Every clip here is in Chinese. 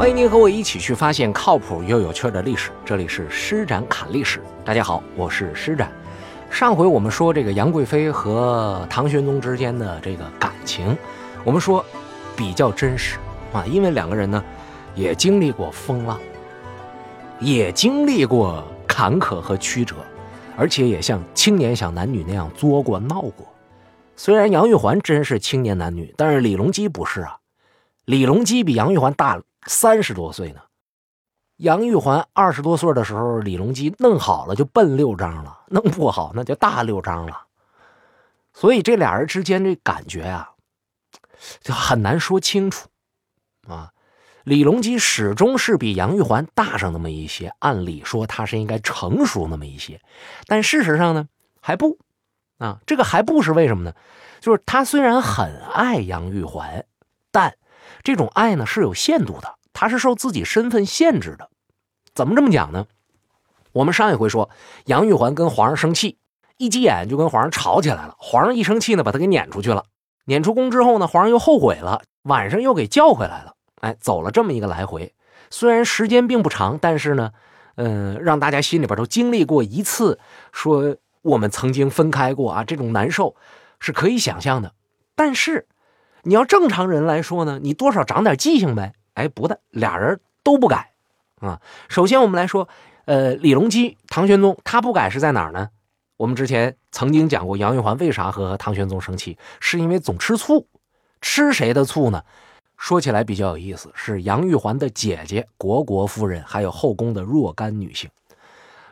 欢迎您和我一起去发现靠谱又有趣的历史。这里是施展侃历史。大家好，我是施展。上回我们说这个杨贵妃和唐玄宗之间的这个感情，我们说比较真实啊，因为两个人呢也经历过风浪，也经历过坎坷和曲折，而且也像青年小男女那样作过闹过。虽然杨玉环真是青年男女，但是李隆基不是啊。李隆基比杨玉环大。三十多岁呢，杨玉环二十多岁的时候，李隆基弄好了就奔六章了，弄不好那就大六章了。所以这俩人之间这感觉啊，就很难说清楚啊。李隆基始终是比杨玉环大上那么一些，按理说他是应该成熟那么一些，但事实上呢还不啊。这个还不是为什么呢？就是他虽然很爱杨玉环，但。这种爱呢是有限度的，他是受自己身份限制的。怎么这么讲呢？我们上一回说，杨玉环跟皇上生气，一急眼就跟皇上吵起来了。皇上一生气呢，把他给撵出去了。撵出宫之后呢，皇上又后悔了，晚上又给叫回来了。哎，走了这么一个来回，虽然时间并不长，但是呢，嗯，让大家心里边都经历过一次，说我们曾经分开过啊，这种难受是可以想象的。但是。你要正常人来说呢，你多少长点记性呗。哎，不的，俩人都不改啊。首先我们来说，呃，李隆基、唐玄宗他不改是在哪儿呢？我们之前曾经讲过，杨玉环为啥和唐玄宗生气，是因为总吃醋。吃谁的醋呢？说起来比较有意思，是杨玉环的姐姐虢国夫人，还有后宫的若干女性。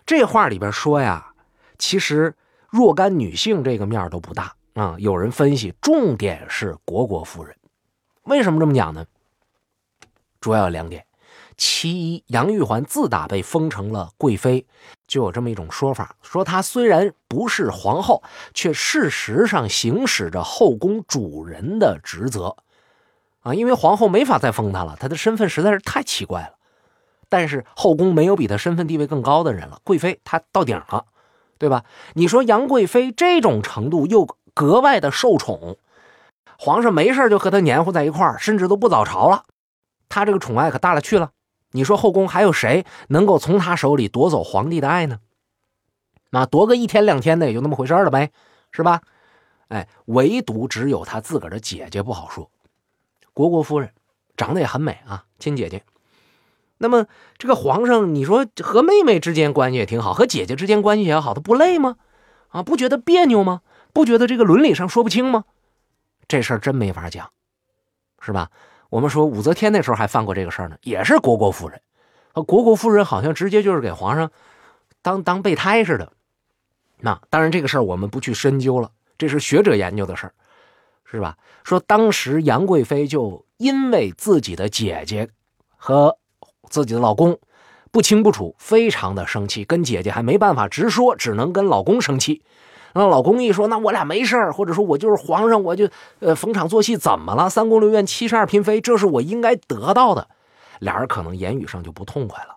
这话里边说呀，其实若干女性这个面都不大。啊，有人分析，重点是虢国夫人。为什么这么讲呢？主要有两点。其一，杨玉环自打被封成了贵妃，就有这么一种说法，说她虽然不是皇后，却事实上行使着后宫主人的职责。啊，因为皇后没法再封她了，她的身份实在是太奇怪了。但是后宫没有比她身份地位更高的人了，贵妃她到顶了，对吧？你说杨贵妃这种程度又。格外的受宠，皇上没事就和他黏糊在一块儿，甚至都不早朝了。他这个宠爱可大了去了。你说后宫还有谁能够从他手里夺走皇帝的爱呢？那夺个一天两天的也就那么回事了呗，是吧？哎，唯独只有他自个儿的姐姐不好说。虢国夫人长得也很美啊，亲姐姐。那么这个皇上，你说和妹妹之间关系也挺好，和姐姐之间关系也好，他不累吗？啊，不觉得别扭吗？不觉得这个伦理上说不清吗？这事儿真没法讲，是吧？我们说武则天那时候还犯过这个事儿呢，也是虢国夫人，和虢国夫人好像直接就是给皇上当当备胎似的。那当然这个事儿我们不去深究了，这是学者研究的事儿，是吧？说当时杨贵妃就因为自己的姐姐和自己的老公不清不楚，非常的生气，跟姐姐还没办法直说，只能跟老公生气。那老公一说，那我俩没事儿，或者说我就是皇上，我就呃逢场作戏，怎么了？三宫六院七十二嫔妃，这是我应该得到的。俩人可能言语上就不痛快了，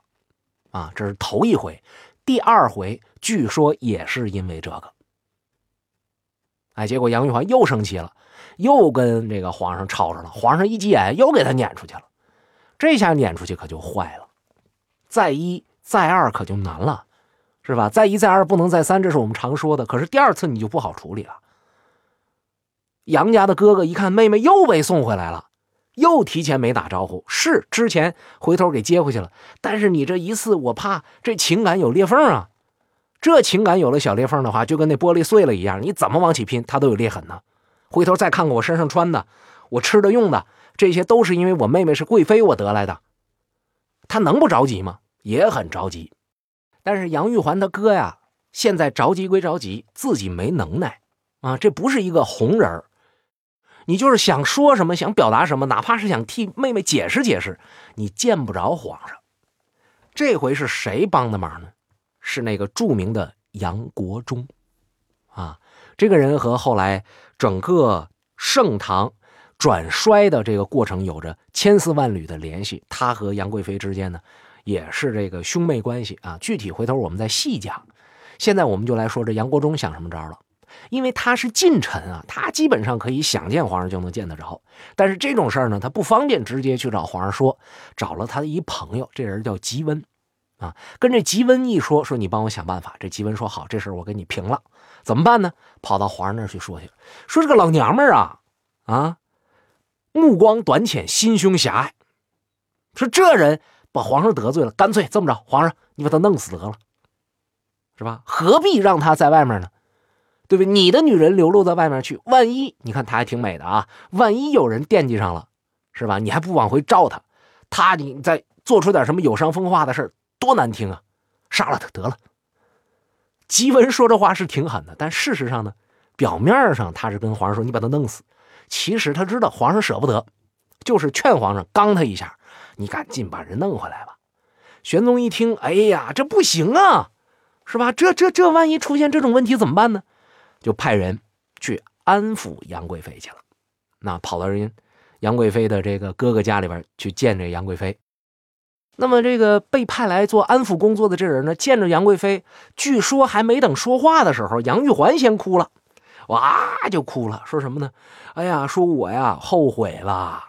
啊，这是头一回，第二回据说也是因为这个。哎，结果杨玉环又生气了，又跟这个皇上吵上了。皇上一急眼，又给他撵出去了。这下撵出去可就坏了，再一再二可就难了。是吧？再一再二不能再三，这是我们常说的。可是第二次你就不好处理了。杨家的哥哥一看妹妹又被送回来了，又提前没打招呼，是之前回头给接回去了。但是你这一次，我怕这情感有裂缝啊。这情感有了小裂缝的话，就跟那玻璃碎了一样，你怎么往起拼，它都有裂痕呢。回头再看看我身上穿的，我吃的用的，这些都是因为我妹妹是贵妃，我得来的。他能不着急吗？也很着急。但是杨玉环他哥呀，现在着急归着急，自己没能耐啊！这不是一个红人你就是想说什么，想表达什么，哪怕是想替妹妹解释解释，你见不着皇上。这回是谁帮的忙呢？是那个著名的杨国忠啊！这个人和后来整个盛唐转衰的这个过程有着千丝万缕的联系。他和杨贵妃之间呢？也是这个兄妹关系啊，具体回头我们再细讲。现在我们就来说这杨国忠想什么招了。因为他是近臣啊，他基本上可以想见皇上就能见得着。但是这种事儿呢，他不方便直接去找皇上说，找了他的一朋友，这人叫吉温，啊，跟这吉温一说，说你帮我想办法。这吉温说好，这事儿我给你平了，怎么办呢？跑到皇上那儿去说去，说这个老娘们儿啊，啊，目光短浅，心胸狭隘，说这人把皇上得罪了，干脆这么着，皇上你把他弄死得了。是吧？何必让他在外面呢？对不对？你的女人流落在外面去，万一你看她还挺美的啊，万一有人惦记上了，是吧？你还不往回照他，他你再做出点什么有伤风化的事多难听啊！杀了他得了。吉文说这话是挺狠的，但事实上呢，表面上他是跟皇上说你把他弄死，其实他知道皇上舍不得，就是劝皇上刚他一下，你赶紧把人弄回来吧。玄宗一听，哎呀，这不行啊！是吧？这这这，万一出现这种问题怎么办呢？就派人去安抚杨贵妃去了。那跑到人杨贵妃的这个哥哥家里边去见这杨贵妃。那么这个被派来做安抚工作的这人呢，见着杨贵妃，据说还没等说话的时候，杨玉环先哭了，哇就哭了，说什么呢？哎呀，说我呀后悔了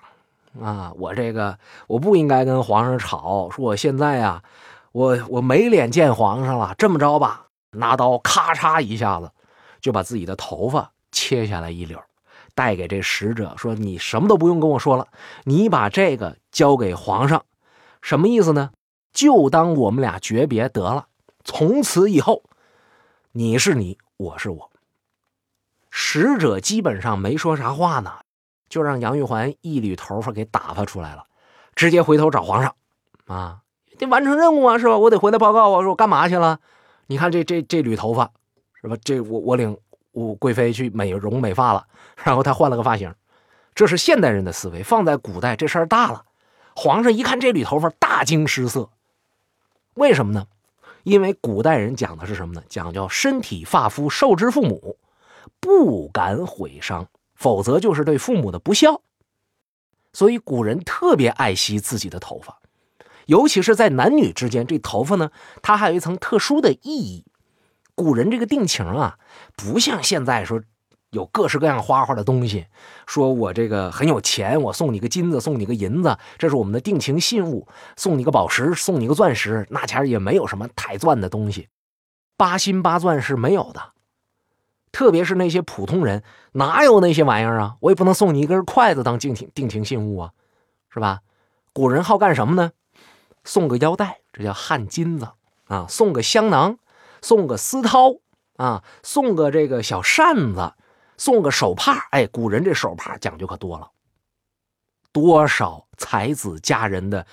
啊，我这个我不应该跟皇上吵，说我现在呀。我我没脸见皇上了，这么着吧，拿刀咔嚓一下子，就把自己的头发切下来一绺，带给这使者说：“你什么都不用跟我说了，你把这个交给皇上，什么意思呢？就当我们俩诀别得了，从此以后，你是你，我是我。”使者基本上没说啥话呢，就让杨玉环一缕头发给打发出来了，直接回头找皇上，啊。得完成任务啊，是吧？我得回来报告啊！说我干嘛去了？你看这这这缕头发，是吧？这我我领我贵妃去美容美发了，然后她换了个发型，这是现代人的思维。放在古代，这事儿大了。皇上一看这缕头发，大惊失色。为什么呢？因为古代人讲的是什么呢？讲叫身体发肤受之父母，不敢毁伤，否则就是对父母的不孝。所以古人特别爱惜自己的头发。尤其是在男女之间，这头发呢，它还有一层特殊的意义。古人这个定情啊，不像现在说有各式各样花花的东西，说我这个很有钱，我送你个金子，送你个银子，这是我们的定情信物；送你个宝石，送你个钻石，那前也没有什么太钻的东西，八心八钻是没有的。特别是那些普通人，哪有那些玩意儿啊？我也不能送你一根筷子当定情定情信物啊，是吧？古人好干什么呢？送个腰带，这叫汗金子啊；送个香囊，送个丝绦啊；送个这个小扇子，送个手帕。哎，古人这手帕讲究可多了，多少才子佳人的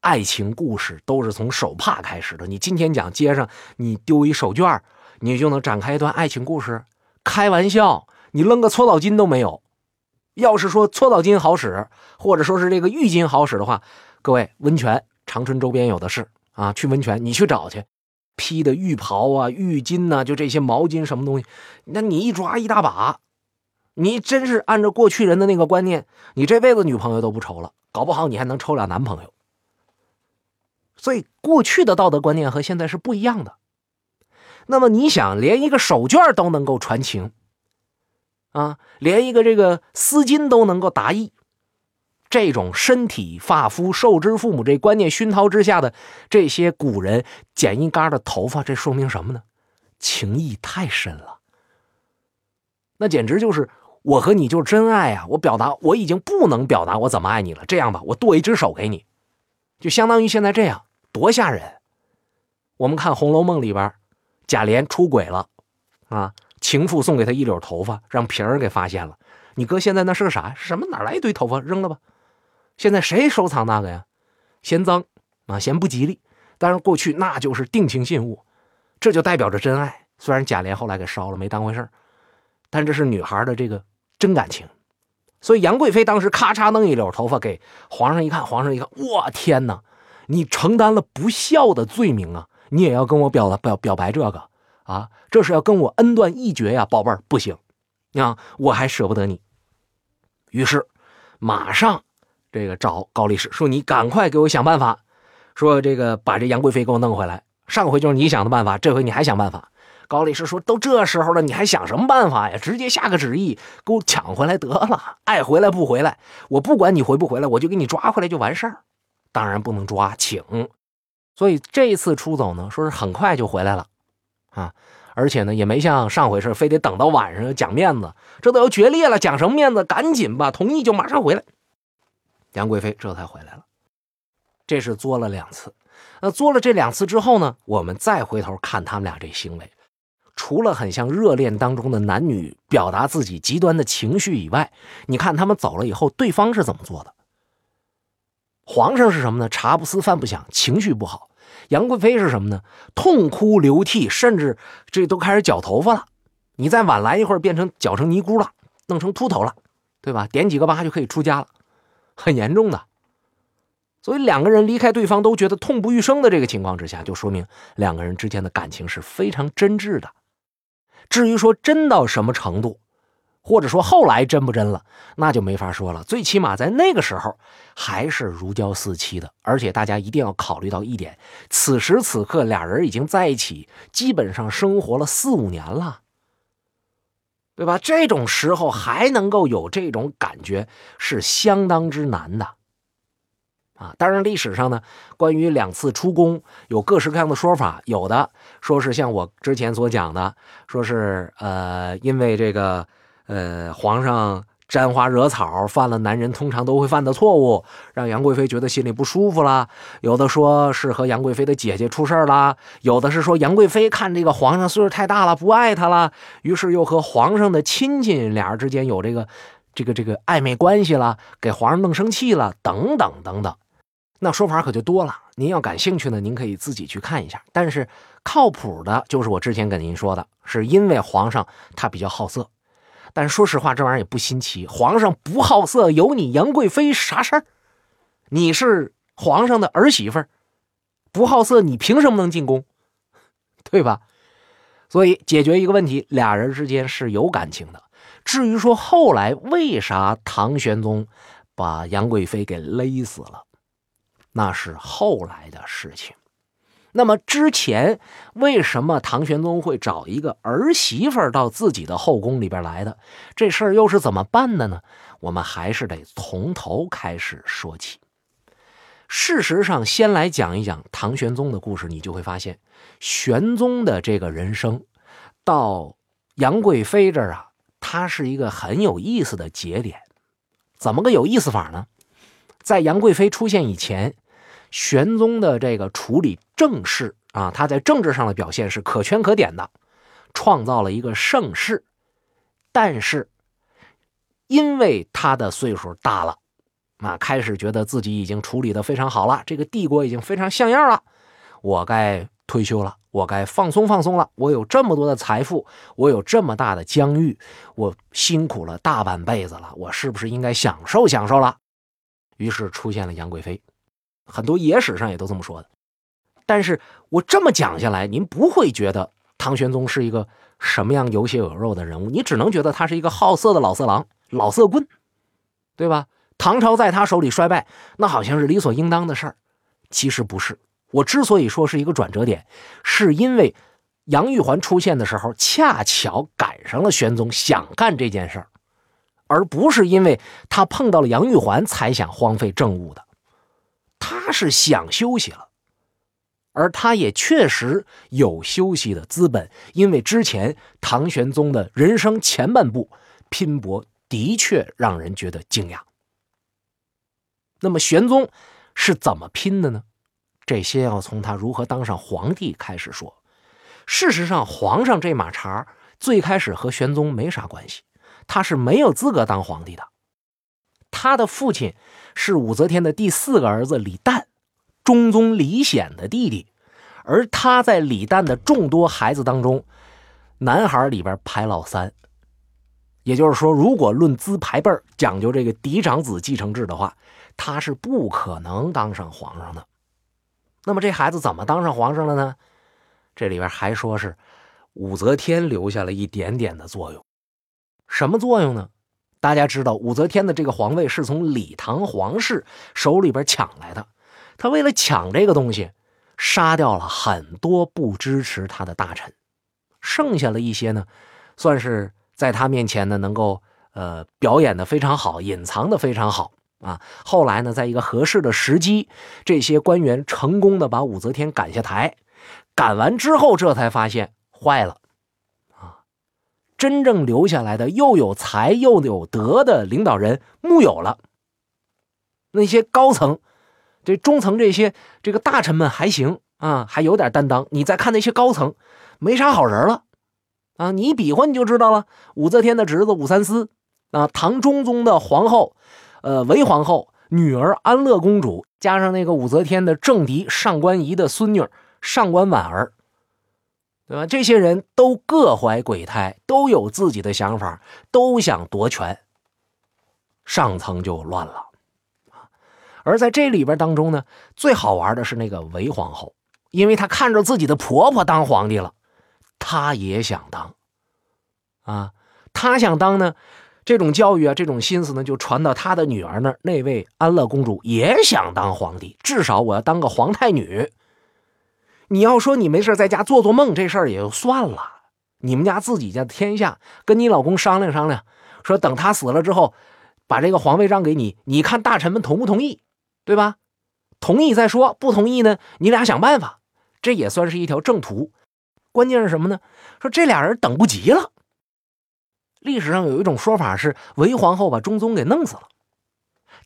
爱情故事都是从手帕开始的。你今天讲街上，你丢一手绢你就能展开一段爱情故事？开玩笑，你扔个搓澡巾都没有。要是说搓澡巾好使，或者说是这个浴巾好使的话，各位温泉。长春周边有的是啊，去温泉你去找去，披的浴袍啊、浴巾呐，就这些毛巾什么东西，那你一抓一大把，你真是按照过去人的那个观念，你这辈子女朋友都不愁了，搞不好你还能抽俩男朋友。所以过去的道德观念和现在是不一样的。那么你想，连一个手绢都能够传情啊，连一个这个丝巾都能够达意。这种身体发肤受之父母这观念熏陶之下的这些古人剪一嘎的头发，这说明什么呢？情谊太深了，那简直就是我和你就是真爱啊！我表达我已经不能表达我怎么爱你了。这样吧，我剁一只手给你，就相当于现在这样，多吓人！我们看《红楼梦》里边，贾琏出轨了，啊，情妇送给他一绺头发，让平儿给发现了。你哥现在那是个啥？什么？哪来一堆头发？扔了吧！现在谁收藏那个呀？嫌脏啊，嫌不吉利。但是过去那就是定情信物，这就代表着真爱。虽然贾琏后来给烧了，没当回事但这是女孩的这个真感情。所以杨贵妃当时咔嚓弄一绺头发给皇上一看，皇上一看，我天哪！你承担了不孝的罪名啊！你也要跟我表表表白这个啊？这是要跟我恩断义绝呀，宝贝儿，不行啊！我还舍不得你。于是马上。这个找高力士说：“你赶快给我想办法，说这个把这杨贵妃给我弄回来。上回就是你想的办法，这回你还想办法。高力士说：“都这时候了，你还想什么办法呀？直接下个旨意给我抢回来得了，爱回来不回来，我不管你回不回来，我就给你抓回来就完事儿。当然不能抓，请。所以这一次出走呢，说是很快就回来了，啊，而且呢也没像上回似的非得等到晚上讲面子，这都要决裂了，讲什么面子？赶紧吧，同意就马上回来。杨贵妃这才回来了，这是作了两次。那作了这两次之后呢，我们再回头看他们俩这行为。除了很像热恋当中的男女表达自己极端的情绪以外，你看他们走了以后，对方是怎么做的？皇上是什么呢？茶不思饭不想，情绪不好。杨贵妃是什么呢？痛哭流涕，甚至这都开始绞头发了。你再晚来一会儿，变成绞成尼姑了，弄成秃头了，对吧？点几个疤就可以出家了，很严重的。所以两个人离开对方都觉得痛不欲生的这个情况之下，就说明两个人之间的感情是非常真挚的。至于说真到什么程度，或者说后来真不真了，那就没法说了。最起码在那个时候还是如胶似漆的。而且大家一定要考虑到一点：此时此刻俩人已经在一起，基本上生活了四五年了，对吧？这种时候还能够有这种感觉，是相当之难的。啊，当然，历史上呢，关于两次出宫有各式各样的说法，有的说是像我之前所讲的，说是呃，因为这个呃，皇上沾花惹草，犯了男人通常都会犯的错误，让杨贵妃觉得心里不舒服了；有的说是和杨贵妃的姐姐出事了；有的是说杨贵妃看这个皇上岁数太大了，不爱他了，于是又和皇上的亲戚俩人之间有这个这个这个暧昧关系了，给皇上弄生气了，等等等等。那说法可就多了，您要感兴趣呢，您可以自己去看一下。但是靠谱的，就是我之前跟您说的，是因为皇上他比较好色。但说实话，这玩意儿也不新奇。皇上不好色，有你杨贵妃啥事儿？你是皇上的儿媳妇儿，不好色，你凭什么能进宫？对吧？所以解决一个问题，俩人之间是有感情的。至于说后来为啥唐玄宗把杨贵妃给勒死了？那是后来的事情。那么之前为什么唐玄宗会找一个儿媳妇到自己的后宫里边来的？这事儿又是怎么办的呢？我们还是得从头开始说起。事实上，先来讲一讲唐玄宗的故事，你就会发现，玄宗的这个人生到杨贵妃这儿啊，他是一个很有意思的节点。怎么个有意思法呢？在杨贵妃出现以前。玄宗的这个处理政事啊，他在政治上的表现是可圈可点的，创造了一个盛世。但是，因为他的岁数大了，啊，开始觉得自己已经处理的非常好了，这个帝国已经非常像样了，我该退休了，我该放松放松了。我有这么多的财富，我有这么大的疆域，我辛苦了大半辈子了，我是不是应该享受享受了？于是出现了杨贵妃。很多野史上也都这么说的，但是我这么讲下来，您不会觉得唐玄宗是一个什么样有血有肉的人物，你只能觉得他是一个好色的老色狼、老色棍，对吧？唐朝在他手里衰败，那好像是理所应当的事儿，其实不是。我之所以说是一个转折点，是因为杨玉环出现的时候，恰巧赶上了玄宗想干这件事儿，而不是因为他碰到了杨玉环才想荒废政务的。他是想休息了，而他也确实有休息的资本，因为之前唐玄宗的人生前半部拼搏的确让人觉得惊讶。那么玄宗是怎么拼的呢？这些要从他如何当上皇帝开始说。事实上，皇上这马茬最开始和玄宗没啥关系，他是没有资格当皇帝的。他的父亲是武则天的第四个儿子李旦，中宗李显的弟弟，而他在李旦的众多孩子当中，男孩里边排老三。也就是说，如果论资排辈讲究这个嫡长子继承制的话，他是不可能当上皇上的。那么这孩子怎么当上皇上了呢？这里边还说是武则天留下了一点点的作用，什么作用呢？大家知道，武则天的这个皇位是从李唐皇室手里边抢来的。他为了抢这个东西，杀掉了很多不支持他的大臣，剩下了一些呢，算是在他面前呢能够呃表演的非常好，隐藏的非常好啊。后来呢，在一个合适的时机，这些官员成功的把武则天赶下台，赶完之后，这才发现坏了！真正留下来的又有才又有德的领导人木有了，那些高层。这中层这些这个大臣们还行啊，还有点担当。你再看那些高层，没啥好人了啊！你比划你就知道了。武则天的侄子武三思啊，唐中宗的皇后，呃，韦皇后女儿安乐公主，加上那个武则天的政敌上官仪的孙女上官婉儿，对吧？这些人都各怀鬼胎，都有自己的想法，都想夺权，上层就乱了。而在这里边当中呢，最好玩的是那个韦皇后，因为她看着自己的婆婆当皇帝了，她也想当，啊，她想当呢，这种教育啊，这种心思呢，就传到她的女儿那儿。那位安乐公主也想当皇帝，至少我要当个皇太女。你要说你没事在家做做梦，这事儿也就算了。你们家自己家的天下，跟你老公商量商量，说等他死了之后，把这个皇位让给你，你看大臣们同不同意？对吧？同意再说，不同意呢？你俩想办法，这也算是一条正途。关键是什么呢？说这俩人等不及了。历史上有一种说法是，韦皇后把中宗给弄死了。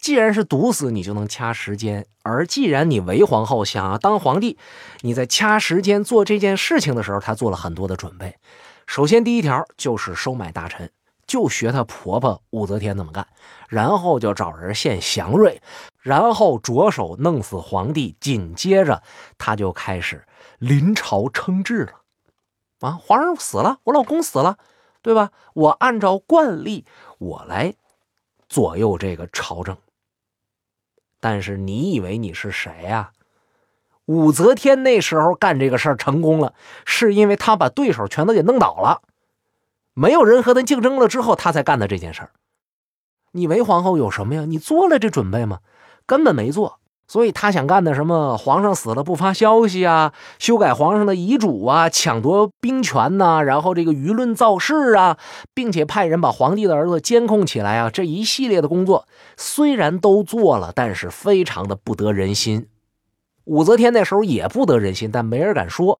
既然是毒死，你就能掐时间；而既然你韦皇后想要当皇帝，你在掐时间做这件事情的时候，她做了很多的准备。首先，第一条就是收买大臣。就学她婆婆武则天那么干，然后就找人献祥瑞，然后着手弄死皇帝。紧接着，她就开始临朝称制了。啊，皇上死了，我老公死了，对吧？我按照惯例，我来左右这个朝政。但是你以为你是谁呀？武则天那时候干这个事儿成功了，是因为她把对手全都给弄倒了。没有人和他竞争了之后，他才干的这件事儿。你为皇后有什么呀？你做了这准备吗？根本没做。所以他想干的什么？皇上死了不发消息啊，修改皇上的遗嘱啊，抢夺兵权呐，然后这个舆论造势啊，并且派人把皇帝的儿子监控起来啊，这一系列的工作虽然都做了，但是非常的不得人心。武则天那时候也不得人心，但没人敢说。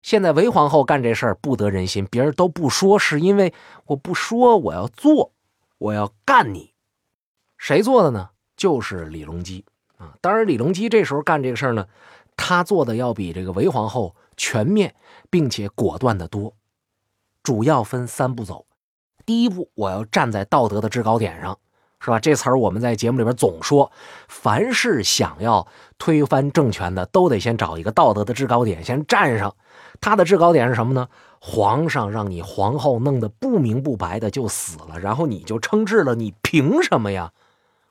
现在韦皇后干这事儿不得人心，别人都不说，是因为我不说，我要做，我要干你。谁做的呢？就是李隆基啊。当然，李隆基这时候干这个事儿呢，他做的要比这个韦皇后全面，并且果断的多。主要分三步走。第一步，我要站在道德的制高点上。是吧？这词儿我们在节目里边总说，凡是想要推翻政权的，都得先找一个道德的制高点，先站上。他的制高点是什么呢？皇上让你皇后弄得不明不白的就死了，然后你就称制了，你凭什么呀？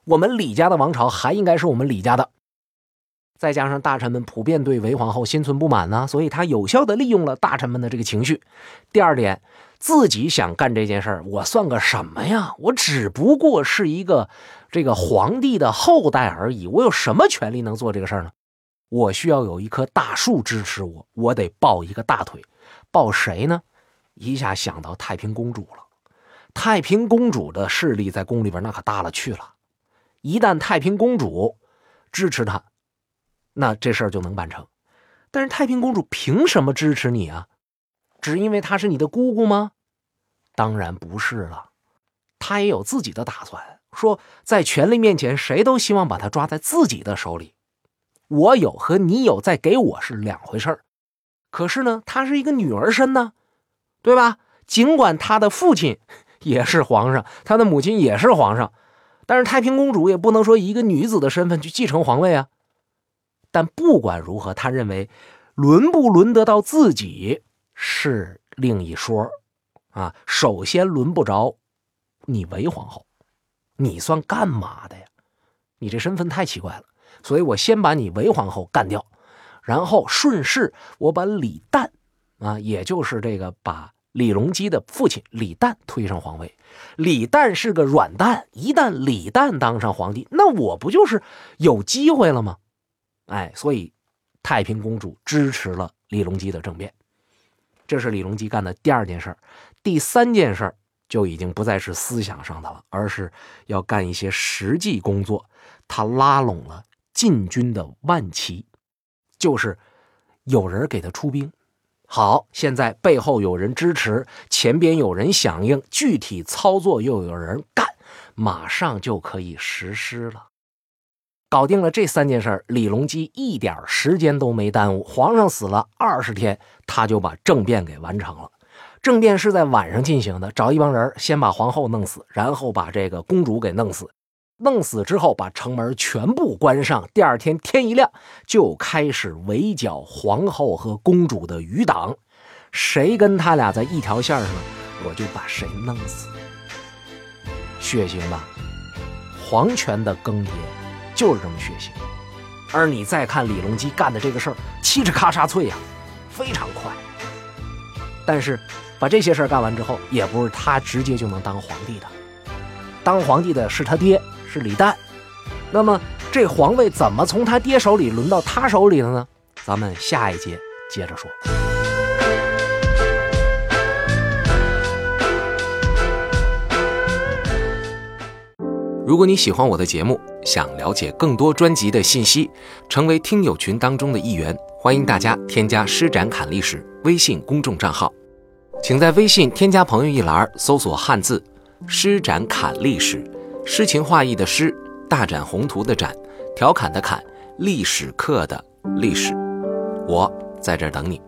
我们李家的王朝还应该是我们李家的。再加上大臣们普遍对韦皇后心存不满呢，所以他有效的利用了大臣们的这个情绪。第二点。自己想干这件事儿，我算个什么呀？我只不过是一个这个皇帝的后代而已，我有什么权利能做这个事儿呢？我需要有一棵大树支持我，我得抱一个大腿，抱谁呢？一下想到太平公主了，太平公主的势力在宫里边那可大了去了，一旦太平公主支持他，那这事儿就能办成。但是太平公主凭什么支持你啊？只因为她是你的姑姑吗？当然不是了，她也有自己的打算。说在权力面前，谁都希望把她抓在自己的手里。我有和你有再给我是两回事儿。可是呢，她是一个女儿身呢，对吧？尽管她的父亲也是皇上，她的母亲也是皇上，但是太平公主也不能说以一个女子的身份去继承皇位啊。但不管如何，他认为轮不轮得到自己。是另一说，啊，首先轮不着你韦皇后，你算干嘛的呀？你这身份太奇怪了，所以我先把你韦皇后干掉，然后顺势我把李旦，啊，也就是这个把李隆基的父亲李旦推上皇位。李旦是个软蛋，一旦李旦当上皇帝，那我不就是有机会了吗？哎，所以太平公主支持了李隆基的政变。这是李隆基干的第二件事儿。第三件事儿就已经不再是思想上的了，而是要干一些实际工作。他拉拢了禁军的万骑，就是有人给他出兵。好，现在背后有人支持，前边有人响应，具体操作又有人干，马上就可以实施了。搞定了这三件事李隆基一点时间都没耽误。皇上死了二十天，他就把政变给完成了。政变是在晚上进行的，找一帮人先把皇后弄死，然后把这个公主给弄死。弄死之后，把城门全部关上。第二天天一亮，就开始围剿皇后和公主的余党。谁跟他俩在一条线上，我就把谁弄死。血腥吧？皇权的更迭就是这么血腥。而你再看李隆基干的这个事儿，嘁哧咔嚓脆呀，非常快。但是。把这些事儿干完之后，也不是他直接就能当皇帝的。当皇帝的是他爹，是李旦。那么这皇位怎么从他爹手里轮到他手里了呢？咱们下一节接着说。如果你喜欢我的节目，想了解更多专辑的信息，成为听友群当中的一员，欢迎大家添加“施展侃历史”微信公众账号。请在微信添加朋友一栏搜索汉字“施展侃历史”，诗情画意的诗，大展宏图的展，调侃的侃，历史课的历史，我在这等你。